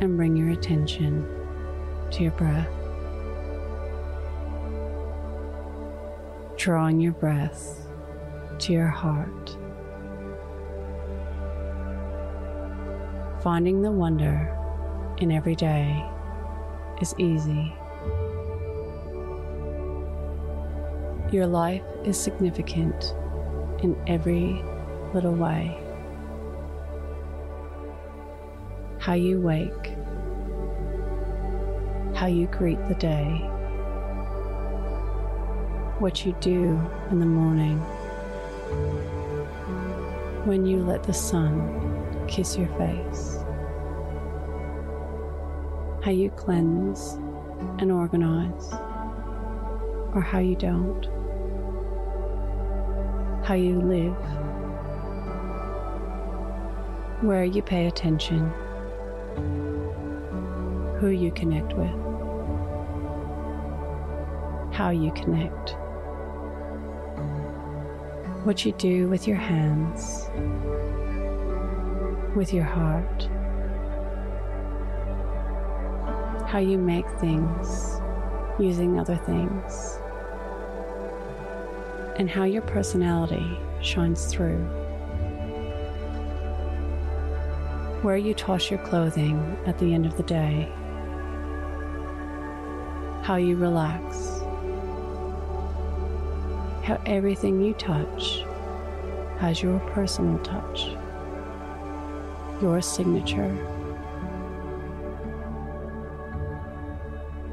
and bring your attention to your breath. Drawing your breath to your heart. Finding the wonder in every day is easy. Your life is significant in every little way. How you wake, how you greet the day, what you do in the morning, when you let the sun kiss your face, how you cleanse and organize, or how you don't, how you live, where you pay attention, who you connect with, how you connect, what you do with your hands, with your heart, how you make things using other things, and how your personality shines through. Where you toss your clothing at the end of the day, how you relax, how everything you touch has your personal touch, your signature.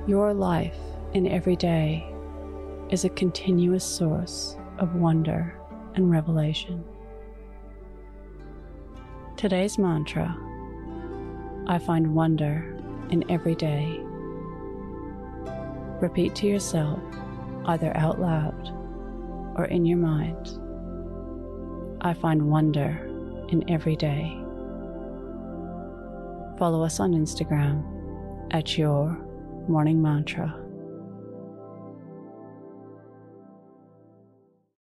Your life in every day is a continuous source of wonder and revelation. Today's mantra I find wonder in every day. Repeat to yourself, either out loud or in your mind I find wonder in every day. Follow us on Instagram at Your Morning Mantra.